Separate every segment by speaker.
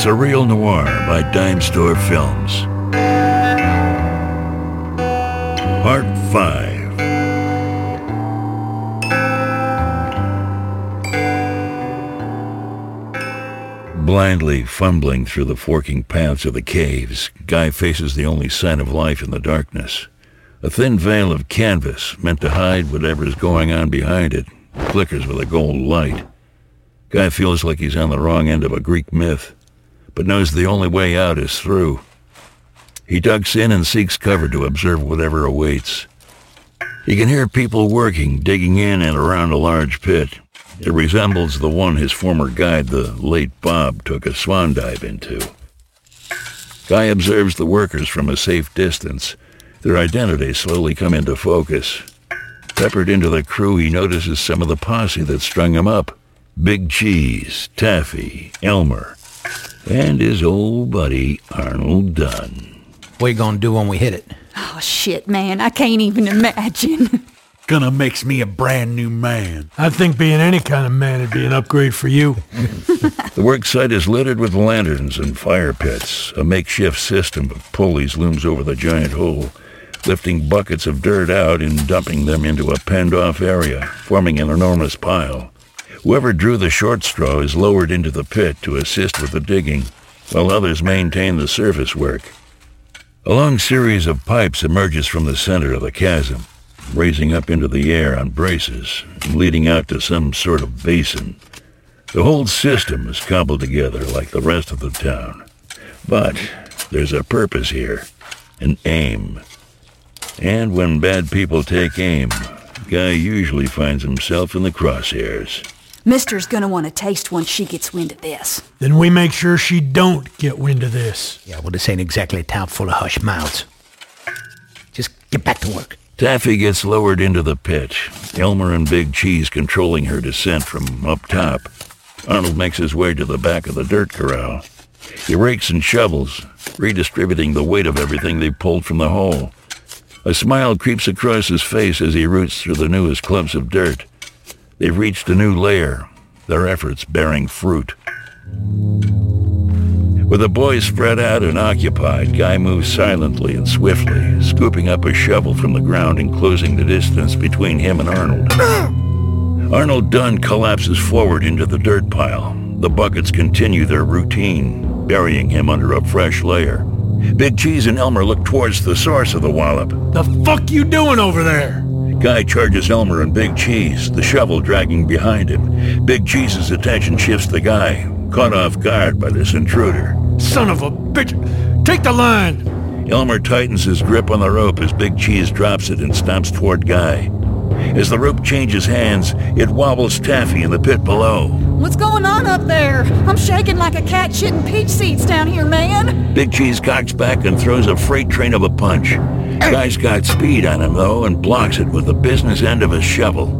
Speaker 1: Surreal Noir by Dime Store Films. Part 5 Blindly fumbling through the forking paths of the caves, Guy faces the only sign of life in the darkness. A thin veil of canvas meant to hide whatever is going on behind it flickers with a gold light. Guy feels like he's on the wrong end of a Greek myth, but knows the only way out is through. He ducks in and seeks cover to observe whatever awaits. He can hear people working, digging in and around a large pit. It resembles the one his former guide, the late Bob, took a swan dive into. Guy observes the workers from a safe distance. Their identities slowly come into focus. Peppered into the crew, he notices some of the posse that strung him up. Big Cheese, Taffy, Elmer, and his old buddy Arnold Dunn.
Speaker 2: What you gonna do when we hit it?
Speaker 3: Oh, shit, man. I can't even imagine.
Speaker 4: Gonna makes me a brand new man.
Speaker 5: I think being any kind of man would be an upgrade for you.
Speaker 1: The worksite is littered with lanterns and fire pits. A makeshift system of pulleys looms over the giant hole, lifting buckets of dirt out and dumping them into a penned-off area, forming an enormous pile. Whoever drew the short straw is lowered into the pit to assist with the digging, while others maintain the surface work. A long series of pipes emerges from the center of the chasm, raising up into the air on braces and leading out to some sort of basin. The whole system is cobbled together like the rest of the town. But there's a purpose here, an aim. And when bad people take aim, Guy usually finds himself in the crosshairs.
Speaker 3: Mister's gonna want to taste once she gets wind of this.
Speaker 5: Then we make sure she don't get wind of this.
Speaker 2: Yeah, well, this ain't exactly a town full of hush mouths. Just get back to work.
Speaker 1: Taffy gets lowered into the pit, Elmer and Big Cheese controlling her descent from up top. Arnold makes his way to the back of the dirt corral. He rakes and shovels, redistributing the weight of everything they pulled from the hole. A smile creeps across his face as he roots through the newest clumps of dirt. They've reached a new layer, their efforts bearing fruit. With the boys spread out and occupied, Guy moves silently and swiftly, scooping up a shovel from the ground and closing the distance between him and Arnold. Arnold Dunn collapses forward into the dirt pile. The buckets continue their routine, burying him under a fresh layer. Big Cheese and Elmer look towards the source of the wallop.
Speaker 5: The fuck you doing over there?
Speaker 1: Guy charges Elmer and Big Cheese, the shovel dragging behind him. Big Cheese's attention shifts to Guy, caught off guard by this intruder.
Speaker 5: Son of a bitch. Take the line.
Speaker 1: Elmer tightens his grip on the rope as Big Cheese drops it and stomps toward Guy. As the rope changes hands, it wobbles Taffy in the pit below.
Speaker 3: What's going on up there? I'm shaking like a cat shitting peach seeds down here, man.
Speaker 1: Big Cheese cocks back and throws a freight train of a punch. Guy's got speed on him, though, and blocks it with the business end of his shovel.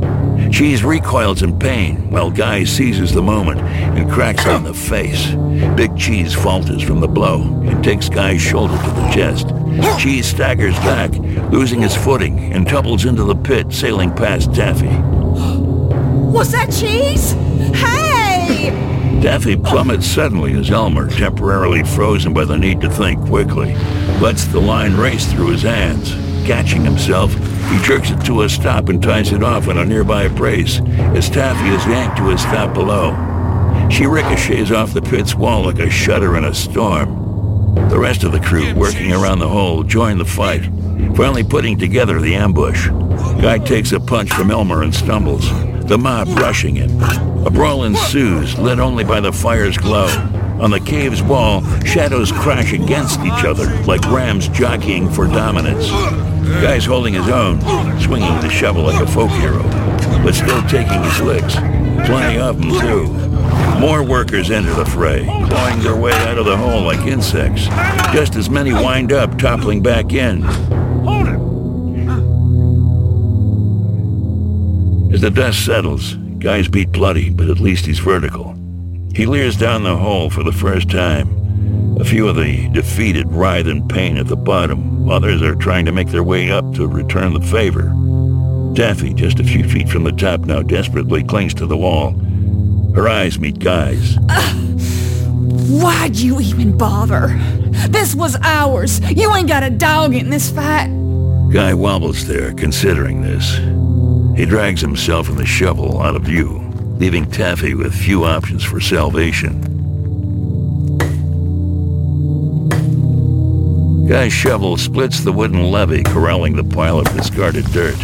Speaker 1: Cheese recoils in pain, while Guy seizes the moment and cracks on the face. Big Cheese falters from the blow and takes Guy's shoulder to the chest. Cheese staggers back, losing his footing, and tumbles into the pit, sailing past Taffy.
Speaker 3: Was that cheese? Hey!
Speaker 1: Taffy plummets suddenly as Elmer, temporarily frozen by the need to think quickly, lets the line race through his hands. Catching himself, he jerks it to a stop and ties it off on a nearby brace as Taffy is yanked to a stop below. She ricochets off the pit's wall like a shutter in a storm. The rest of the crew working around the hole join the fight, finally putting together the ambush. Guy takes a punch from Elmer and stumbles, the mob rushing him. A brawl ensues, lit only by the fire's glow. On the cave's wall, shadows crash against each other like rams jockeying for dominance. Guy's holding his own, swinging the shovel like a folk hero, but still taking his licks. Plenty of them, too. More workers enter the fray, clawing their way out of the hole like insects. Just as many wind up, toppling back in. As the dust settles, Guy's beat bloody, but at least he's vertical. He leers down the hole for the first time. A few of the defeated writhe in pain at the bottom. Others are trying to make their way up to return the favor. Taffy, just a few feet from the top now, desperately clings to the wall. Her eyes meet Guy's.
Speaker 3: Why'd you even bother? This was ours. You ain't got a dog in this fight.
Speaker 1: Guy wobbles there, considering this. He drags himself and the shovel out of view, leaving Taffy with few options for salvation. Guy's shovel splits the wooden levee corralling the pile of discarded dirt.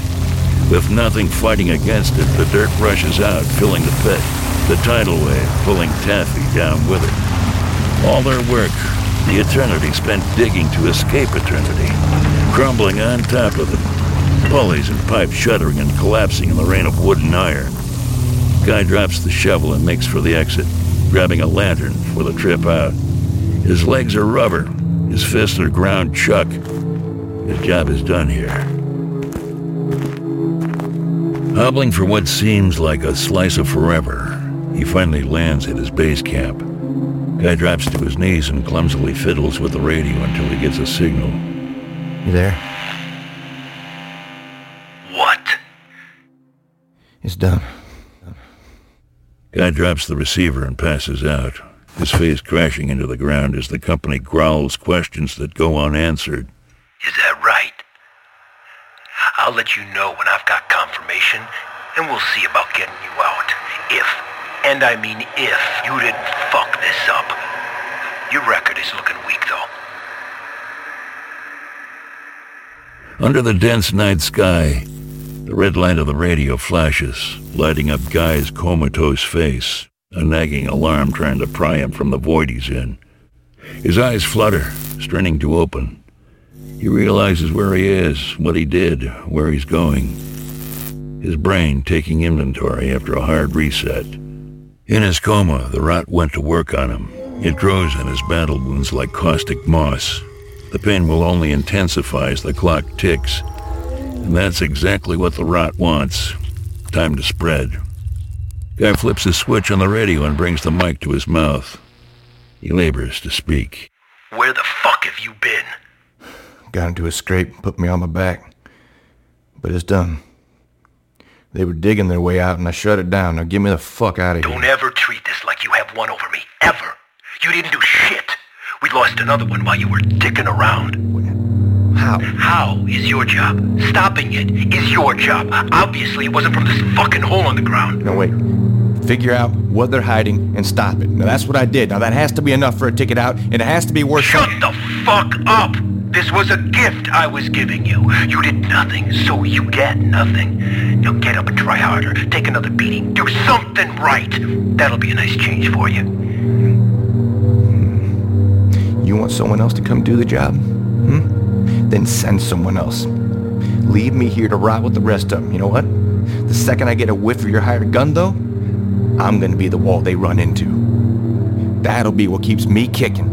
Speaker 1: With nothing fighting against it, the dirt rushes out, filling the pit, the tidal wave pulling Taffy down with it. All their work, the eternity spent digging to escape eternity, crumbling on top of them, pulleys and pipes shuddering and collapsing in the rain of wood and iron. Guy drops the shovel and makes for the exit, grabbing a lantern for the trip out. His legs are rubber, his fists are ground chuck. His job is done here. Hobbling for what seems like a slice of forever, he finally lands at his base camp. Guy drops to his knees and clumsily fiddles with the radio until he gets a signal.
Speaker 2: You there?
Speaker 6: What?
Speaker 2: It's done.
Speaker 1: Guy drops the receiver and passes out, his face crashing into the ground as the company growls questions that go unanswered.
Speaker 6: Is that right? I'll let you know when I've got confirmation, and we'll see about getting you out. If, and I mean if, you didn't fuck this up. Your record is looking weak, though.
Speaker 1: Under the dense night sky, the red light of the radio flashes, lighting up Guy's comatose face, a nagging alarm trying to pry him from the void he's in. His eyes flutter, straining to open. He realizes where he is, what he did, where he's going. His brain taking inventory after a hard reset. In his coma, the rot went to work on him. It grows in his battle wounds like caustic moss. The pain will only intensify as the clock ticks. And that's exactly what the rot wants. Time to spread. Guy flips a switch on the radio and brings the mic to his mouth. He labors to speak.
Speaker 6: Where the fuck have you been?
Speaker 2: Got into a scrape and put me on my back. But it's done. They were digging their way out and I shut it down. Now get me the fuck out of here.
Speaker 6: Don't ever treat this like you have one over me. Ever. You didn't do shit. We lost another one while you were dicking around.
Speaker 2: How?
Speaker 6: How is your job? Stopping it is your job. Obviously, it wasn't from this fucking hole in the ground.
Speaker 2: No, wait. Figure out what they're hiding and stop it. Now that's what I did. Now that has to be enough for a ticket out, and it has to be worth
Speaker 6: Shut the fuck up! This was a gift I was giving you. You did nothing, so you get nothing. Now get up and try harder. Take another beating. Do something right. That'll be a nice change for you.
Speaker 2: You want someone else to come do the job? Hmm? Then send someone else. Leave me here to rot with the rest of them. You know what? The second I get a whiff of your hired gun, though, I'm gonna be the wall they run into. That'll be what keeps me kicking.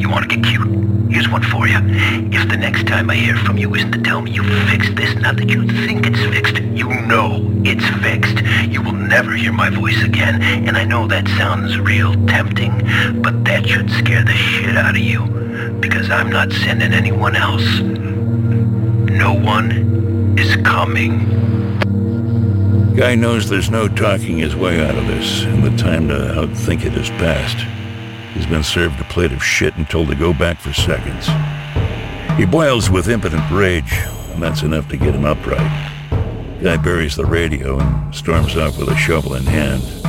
Speaker 6: You want to get cute? Here's one for you. If the next time I hear from you isn't to tell me you fixed this, not that you think it's fixed, you know it's fixed. You will never hear my voice again, and I know that sounds real tempting, but that should scare the shit out of you, because I'm not sending anyone else. No one is coming.
Speaker 1: Guy knows there's no talking his way out of this, and the time to outthink it has passed. He's been served a plate of shit and told to go back for seconds. He boils with impotent rage, and that's enough to get him upright. Guy buries the radio and storms off with a shovel in hand.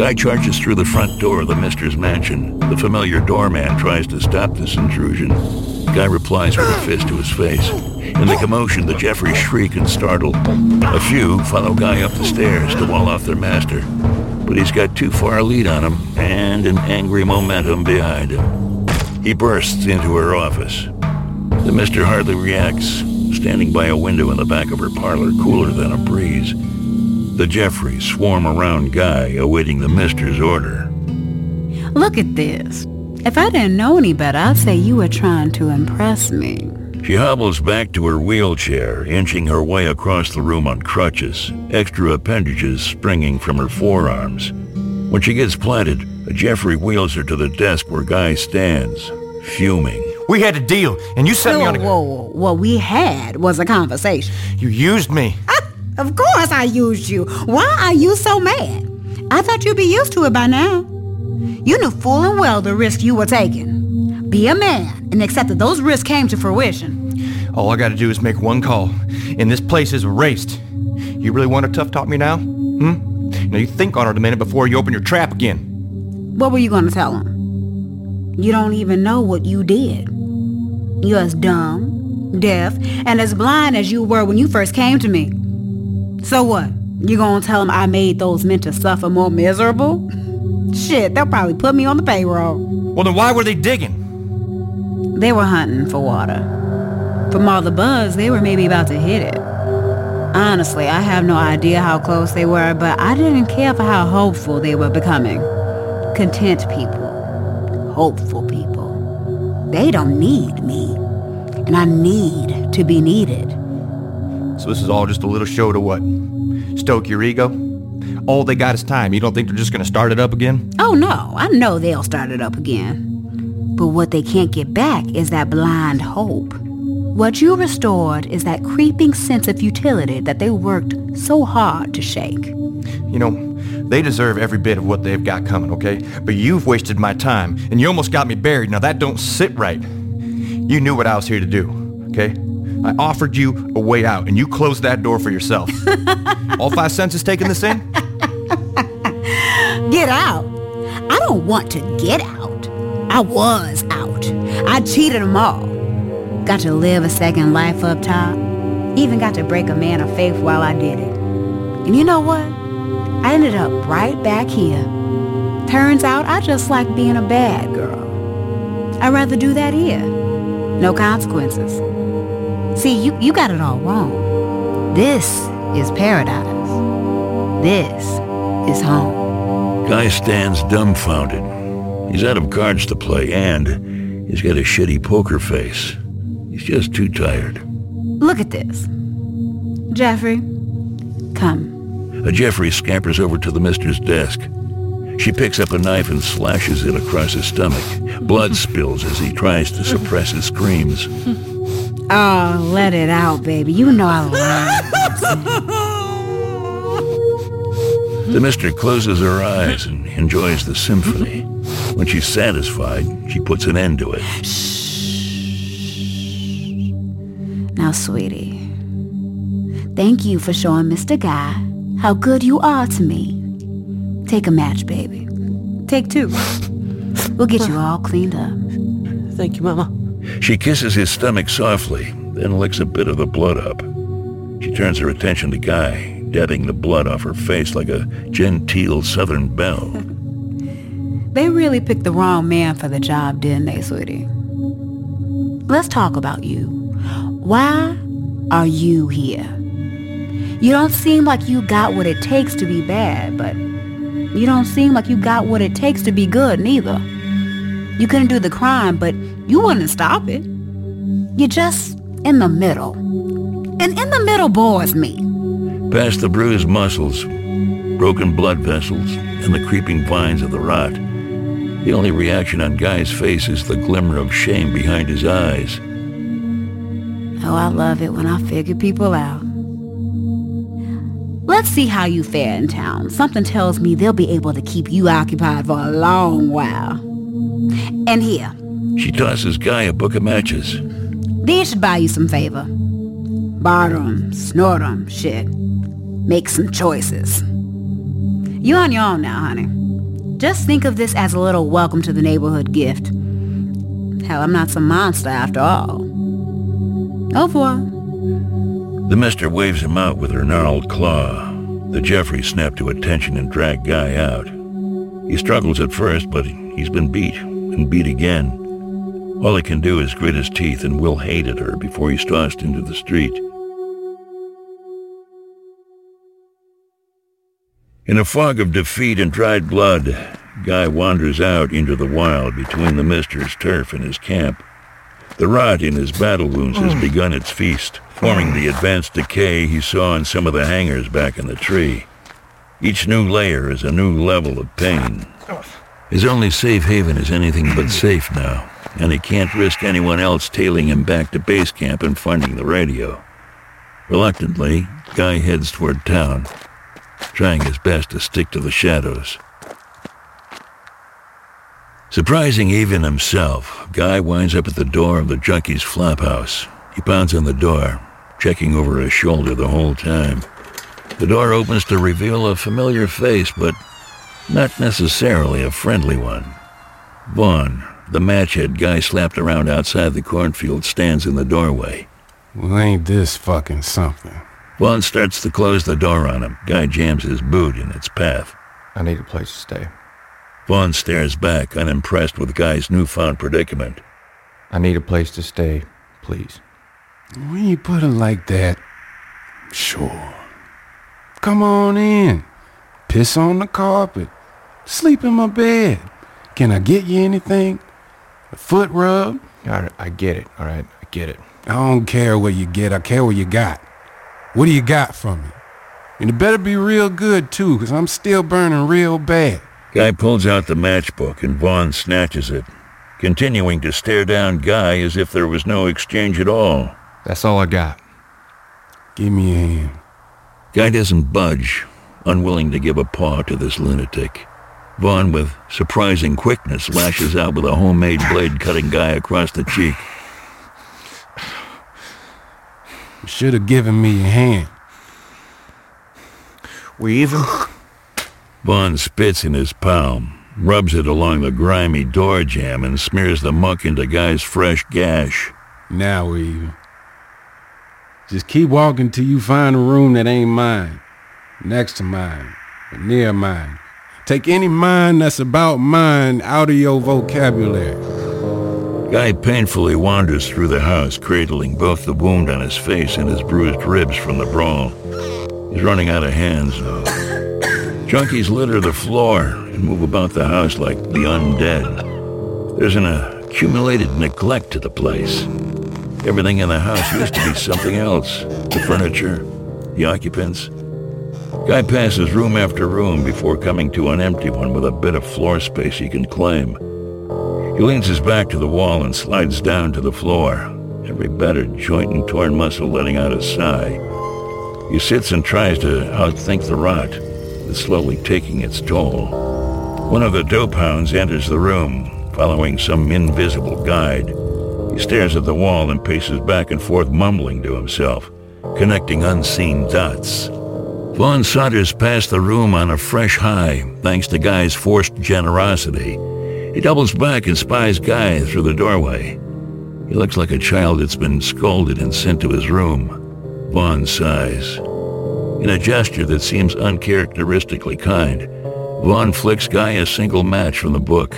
Speaker 1: Guy charges through the front door of the Mister's mansion. The familiar doorman tries to stop this intrusion. Guy replies with a fist to his face. In the commotion, the Jeffries shriek and startle. A few follow Guy up the stairs to wall off their master. But he's got too far a lead on him and an angry momentum behind him. He bursts into her office. The mister hardly reacts, standing by a window in the back of her parlor, cooler than a breeze. The Jeffries swarm around Guy, awaiting the mister's order.
Speaker 7: Look at this. If I didn't know any better, I'd say you were trying to impress me.
Speaker 1: She hobbles back to her wheelchair, inching her way across the room on crutches, extra appendages springing from her forearms. When she gets planted, a Jeffrey wheels her to the desk where Guy stands, fuming.
Speaker 2: We had a deal, and you sent me on a...
Speaker 7: whoa, whoa. What we had was a conversation.
Speaker 2: You used me.
Speaker 7: Of course I used you. Why are you so mad? I thought you'd be used to it by now. You knew full and well the risk you were taking. Be a man and accept that those risks came to fruition.
Speaker 2: All I gotta do is make one call, and this place is erased. You really want to tough talk me now? Hmm? Now you think on it a minute before you open your trap again.
Speaker 7: What were you to tell him? You don't even know what you did. You're as dumb, deaf, and as blind as you were when you first came to me. So what? You gonna tell them I made those men to suffer more miserable? Shit, they'll probably put me on the payroll.
Speaker 2: Well, then why were they digging?
Speaker 7: They were hunting for water. From all the buzz, they were maybe about to hit it. Honestly, I have no idea how close they were, but I didn't care for how hopeful they were becoming. Content people. Hopeful people. They don't need me. And I need to be needed.
Speaker 2: So this is all just a little show to what? Stoke your ego? All they got is time. You don't think they're just gonna start it up again?
Speaker 7: Oh no, I know they'll start it up again. But what they can't get back is that blind hope. What you restored is that creeping sense of futility that they worked so hard to shake.
Speaker 2: You know, they deserve every bit of what they've got coming, okay? But you've wasted my time, and you almost got me buried. Now that don't sit right. You knew what I was here to do, okay? I offered you a way out, and you closed that door for yourself. All five senses taking this in?
Speaker 7: Get out? I don't want to get out. I was out. I cheated them all. Got to live a second life up top. Even got to break a man of faith while I did it. And you know what? I ended up right back here. Turns out I just like being a bad girl. I'd rather do that here. No consequences. See, you, you got it all wrong. This is paradise. This is home.
Speaker 1: Guy stands dumbfounded. He's out of cards to play, and he's got a shitty poker face. He's just too tired.
Speaker 7: Look at this. Jeffrey, come.
Speaker 1: A Jeffrey scampers over to the mister's desk. She picks up a knife and slashes it across his stomach. Blood spills as he tries to suppress his screams.
Speaker 7: Oh, let it out, baby. You know I love it.
Speaker 1: The mister closes her eyes and enjoys the symphony. When she's satisfied, she puts an end to it. Shh.
Speaker 7: Now, sweetie, thank you for showing Mr. Guy how good you are to me. Take a match, baby. Take two. We'll get you all cleaned up.
Speaker 8: Thank you, Mama.
Speaker 1: She kisses his stomach softly, then licks a bit of the blood up. She turns her attention to Guy, dabbing the blood off her face like a genteel southern belle.
Speaker 7: They really picked the wrong man for the job, didn't they, sweetie? Let's talk about you. Why are you here? You don't seem like you got what it takes to be bad, but you don't seem like you got what it takes to be good, neither. You couldn't do the crime, but you wouldn't stop it. You're just in the middle. And in the middle bores me.
Speaker 1: Past the bruised muscles, broken blood vessels, and the creeping vines of the rot, the only reaction on Guy's face is the glimmer of shame behind his eyes.
Speaker 7: Oh, I love it when I figure people out. Let's see how you fare in town. Something tells me they'll be able to keep you occupied for a long while. And here,
Speaker 1: She tosses Guy a book of matches.
Speaker 7: these should buy you some favor. Barter 'em, snort 'em, shit. Make some choices. You on your own now, honey. Just think of this as a little welcome to the neighborhood gift. Hell, I'm not some monster after all. Au revoir.
Speaker 1: The mister waves him out with her gnarled claw. The Jeffrey snap to attention and drag Guy out. He struggles at first, but he's been beat and beat again. All he can do is grit his teeth and will hate at her before he's tossed into the street. In a fog of defeat and dried blood, Guy wanders out into the wild between the mister's turf and his camp. The rot in his battle wounds has hmm. begun its feast, forming the hmm. advanced decay he saw in some of the hangers back in the tree. Each new layer is a new level of pain. Oh. His only safe haven is anything but hmm. safe now, and he can't risk anyone else tailing him back to base camp and finding the radio. Reluctantly, Guy heads toward town. trying his best to stick to the shadows. Surprising even himself, Guy winds up at the door of the junkie's flophouse. He pounds on the door, checking over his shoulder the whole time. The door opens to reveal a familiar face, but not necessarily a friendly one. Vaughn, the matchhead guy slapped around outside the cornfield, stands in the doorway.
Speaker 8: Well, ain't this fucking something?
Speaker 1: Vaughn starts to close the door on him. Guy jams his boot in its path.
Speaker 2: I need a place to stay.
Speaker 1: Vaughn stares back, unimpressed with Guy's newfound predicament.
Speaker 2: I need a place to stay, please.
Speaker 8: When you put it like that, sure. Come on in. Piss on the carpet. Sleep in my bed. Can I get you anything? A foot rub?
Speaker 2: All right, I get it. All right, I get it.
Speaker 8: I don't care what you get. I care what you got. What do you got from me? And it better be real good, too, because I'm still burning real bad.
Speaker 1: Guy pulls out the matchbook and Vaughn snatches it, continuing to stare down Guy as if there was no exchange at all.
Speaker 2: That's all I got.
Speaker 8: Give me a hand.
Speaker 1: Guy doesn't budge, unwilling to give a paw to this lunatic. Vaughn, with surprising quickness, lashes out with a homemade blade cutting Guy across the cheek.
Speaker 8: You should have given me a hand.
Speaker 2: We even?
Speaker 1: Vaughn spits in his palm, rubs it along the grimy door jamb, and smears the muck into Guy's fresh gash.
Speaker 8: Now we're even. Just keep walking till you find a room that ain't mine, next to mine, or near mine. Take any mind that's about mine out of your vocabulary.
Speaker 1: Guy painfully wanders through the house, cradling both the wound on his face and his bruised ribs from the brawl. He's running out of hands now. Junkies litter the floor and move about the house like the undead. There's an accumulated neglect to the place. Everything in the house used to be something else. The furniture, the occupants. Guy passes room after room before coming to an empty one with a bit of floor space he can claim. He leans his back to the wall and slides down to the floor, every battered joint and torn muscle letting out a sigh. He sits and tries to outthink the rot that's slowly taking its toll. One of the dope hounds enters the room, following some invisible guide. He stares at the wall and paces back and forth, mumbling to himself, connecting unseen dots. Vaughn saunters past the room on a fresh high, thanks to Guy's forced generosity. He doubles back and spies Guy through the doorway. He looks like a child that's been scolded and sent to his room. Vaughn sighs. In a gesture that seems uncharacteristically kind, Vaughn flicks Guy a single match from the book.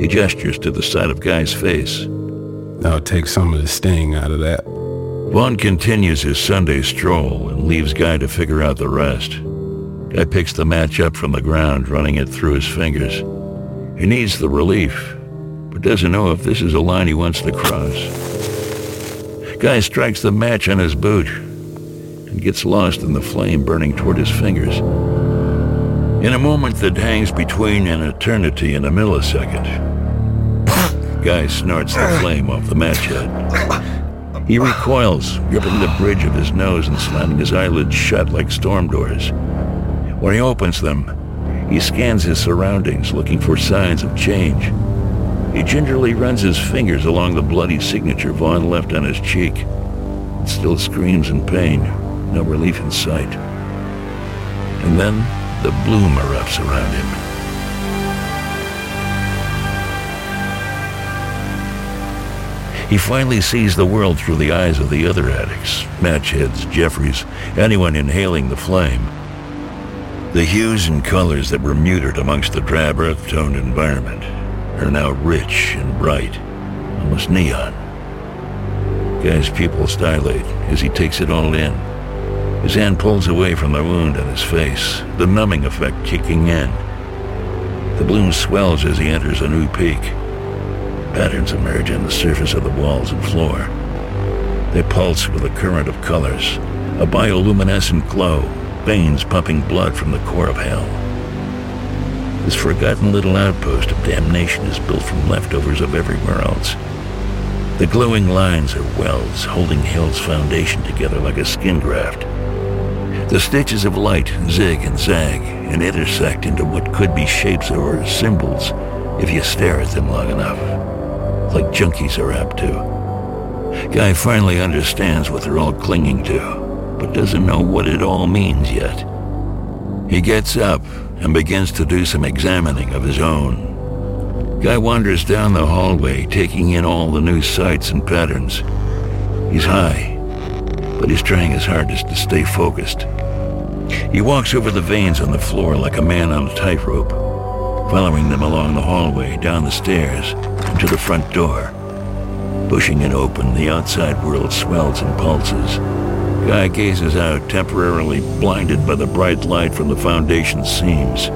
Speaker 1: He gestures to the side of Guy's face.
Speaker 8: I'll take some of the sting out of that.
Speaker 1: Vaughn continues his Sunday stroll and leaves Guy to figure out the rest. Guy picks the match up from the ground, running it through his fingers. He needs the relief, but doesn't know if this is a line he wants to cross. Guy strikes the match on his boot and gets lost in the flame burning toward his fingers. In a moment that hangs between an eternity and a millisecond, Guy snorts the flame off the match head. He recoils, gripping the bridge of his nose and slamming his eyelids shut like storm doors. When he opens them, he scans his surroundings, looking for signs of change. He gingerly runs his fingers along the bloody signature Vaughn left on his cheek. It still screams in pain, no relief in sight. And then the bloom erupts around him. He finally sees the world through the eyes of the other addicts, matchheads, Jeffries, anyone inhaling the flame. The hues and colors that were muted amongst the drab earth-toned environment are now rich and bright, almost neon. Guy's pupils dilate as he takes it all in. His hand pulls away from the wound on his face, the numbing effect kicking in. The bloom swells as he enters a new peak. Patterns emerge on the surface of the walls and floor. They pulse with a current of colors, a bioluminescent glow, veins pumping blood from the core of hell. This forgotten little outpost of damnation is built from leftovers of everywhere else. The glowing lines are wells holding hell's foundation together like a skin graft. The stitches of light zig and zag and intersect into what could be shapes or symbols if you stare at them long enough, like junkies are apt to. Guy finally understands what they're all clinging to, but doesn't know what it all means yet. He gets up and begins to do some examining of his own. Guy wanders down the hallway, taking in all the new sights and patterns. He's high, but he's trying his hardest to stay focused. He walks over the veins on the floor like a man on a tightrope, following them along the hallway, down the stairs, to the front door. Pushing it open, the outside world swells and pulses. Guy gazes out, temporarily blinded by the bright light from the foundation seams.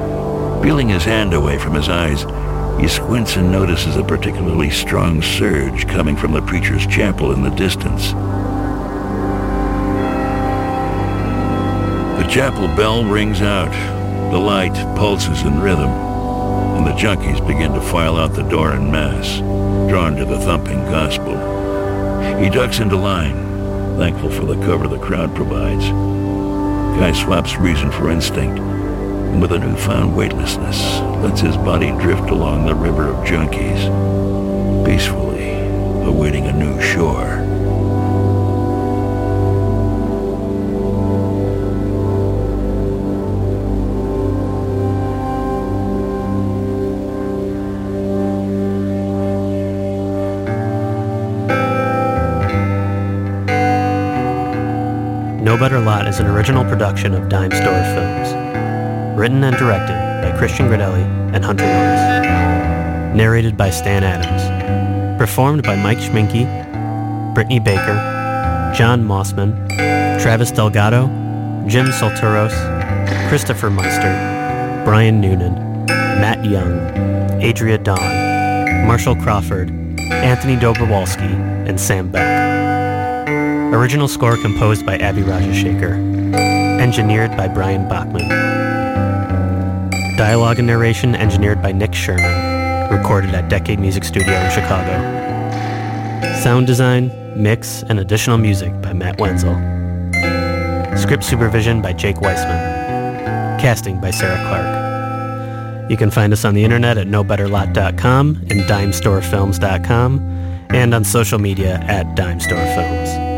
Speaker 1: Peeling his hand away from his eyes, he squints and notices a particularly strong surge coming from the preacher's chapel in the distance. The chapel bell rings out. The light pulses in rhythm, and the junkies begin to file out the door in mass, drawn to the thumping gospel. He ducks into line, thankful for the cover the crowd provides. Guy swaps reason for instinct, and with a newfound weightlessness, lets his body drift along the river of junkies, peacefully awaiting a new shore.
Speaker 9: Is an original production of Dime Store Films. Written and directed by Christian Gradelli and Hunter Norris. Narrated by Stan Adams. Performed by Mike Schminke, Brittany Baker, John Mossman, Travis Delgado, Jim Solturos, Christopher Meister, Brian Noonan, Matt Young, Adria Dawn, Marshall Crawford, Anthony Dobrowolski, and Sam Beck. Original score composed by Abby Rajashekar. Engineered by Brian Bachman. Dialogue and narration engineered by Nick Sherman. Recorded at Decade Music Studio in Chicago. Sound design, mix, and additional music by Matt Wenzel. Script supervision by Jake Weissman. Casting by Sarah Clark. You can find us on the internet at nobetterlot.com and dimestorefilms.com and on social media at Dime Store Films.